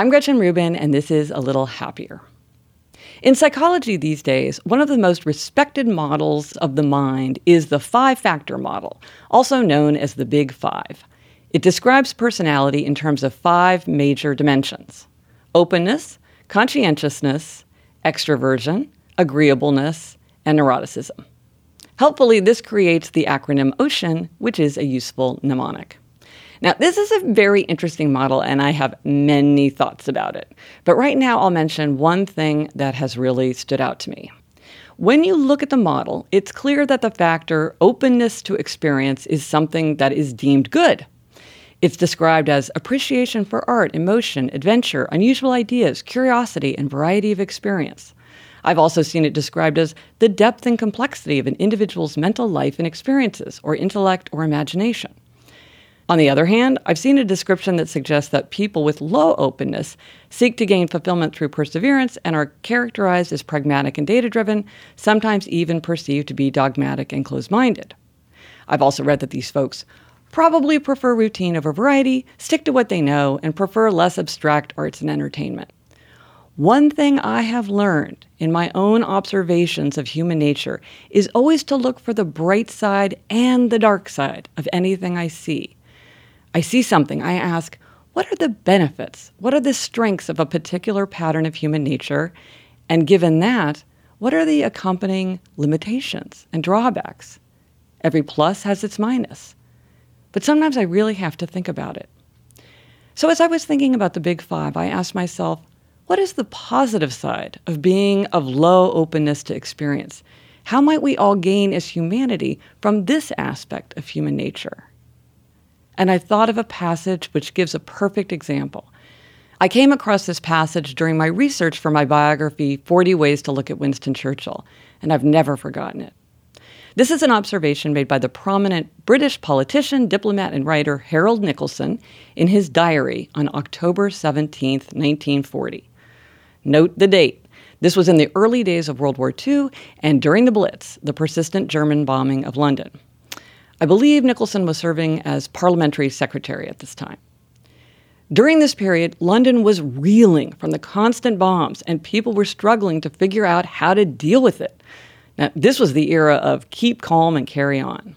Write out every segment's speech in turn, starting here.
I'm Gretchen Rubin, and this is A Little Happier. In psychology these days, one of the most respected models of the mind is the five factor model, also known as the Big Five. It describes personality in terms of five major dimensions openness, conscientiousness, extroversion, agreeableness, and neuroticism. Helpfully, this creates the acronym OCEAN, which is a useful mnemonic. Now, this is a very interesting model, and I have many thoughts about it. But right now, I'll mention one thing that has really stood out to me. When you look at the model, it's clear that the factor openness to experience is something that is deemed good. It's described as appreciation for art, emotion, adventure, unusual ideas, curiosity, and variety of experience. I've also seen it described as the depth and complexity of an individual's mental life and experiences, or intellect or imagination. On the other hand, I've seen a description that suggests that people with low openness seek to gain fulfillment through perseverance and are characterized as pragmatic and data driven, sometimes even perceived to be dogmatic and closed minded. I've also read that these folks probably prefer routine over variety, stick to what they know, and prefer less abstract arts and entertainment. One thing I have learned in my own observations of human nature is always to look for the bright side and the dark side of anything I see. I see something, I ask, what are the benefits? What are the strengths of a particular pattern of human nature? And given that, what are the accompanying limitations and drawbacks? Every plus has its minus. But sometimes I really have to think about it. So, as I was thinking about the Big Five, I asked myself, what is the positive side of being of low openness to experience? How might we all gain as humanity from this aspect of human nature? And I thought of a passage which gives a perfect example. I came across this passage during my research for my biography, 40 Ways to Look at Winston Churchill, and I've never forgotten it. This is an observation made by the prominent British politician, diplomat, and writer Harold Nicolson in his diary on October 17, 1940. Note the date. This was in the early days of World War II and during the Blitz, the persistent German bombing of London. I believe Nicolson was serving as parliamentary secretary at this time. During this period, London was reeling from the constant bombs, and people were struggling to figure out how to deal with it. Now, this was the era of keep calm and carry on.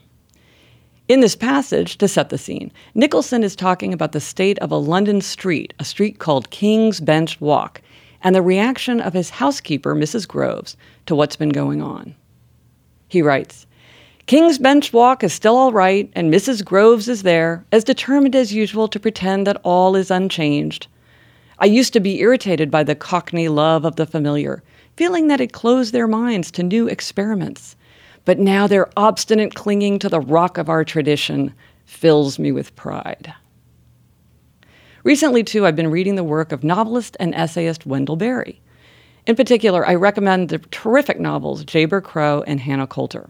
In this passage, to set the scene, Nicolson is talking about the state of a London street, a street called King's Bench Walk, and the reaction of his housekeeper, Mrs. Groves, to what's been going on. He writes King's Bench Walk is still all right, and Mrs. Groves is there, as determined as usual to pretend that all is unchanged. I used to be irritated by the Cockney love of the familiar, feeling that it closed their minds to new experiments. But now their obstinate clinging to the rock of our tradition fills me with pride. Recently, too, I've been reading the work of novelist and essayist Wendell Berry. In particular, I recommend the terrific novels Jayber Crow and Hannah Coulter.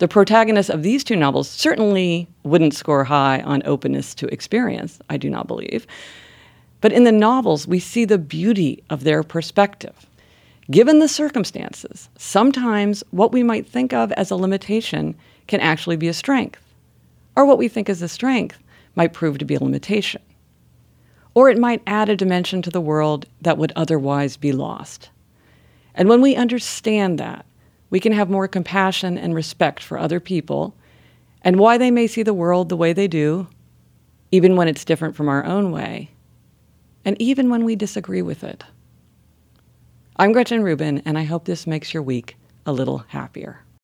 The protagonists of these two novels certainly wouldn't score high on openness to experience, I do not believe. But in the novels, we see the beauty of their perspective. Given the circumstances, sometimes what we might think of as a limitation can actually be a strength, or what we think is a strength might prove to be a limitation. Or it might add a dimension to the world that would otherwise be lost. And when we understand that, we can have more compassion and respect for other people and why they may see the world the way they do, even when it's different from our own way, and even when we disagree with it. I'm Gretchen Rubin, and I hope this makes your week a little happier.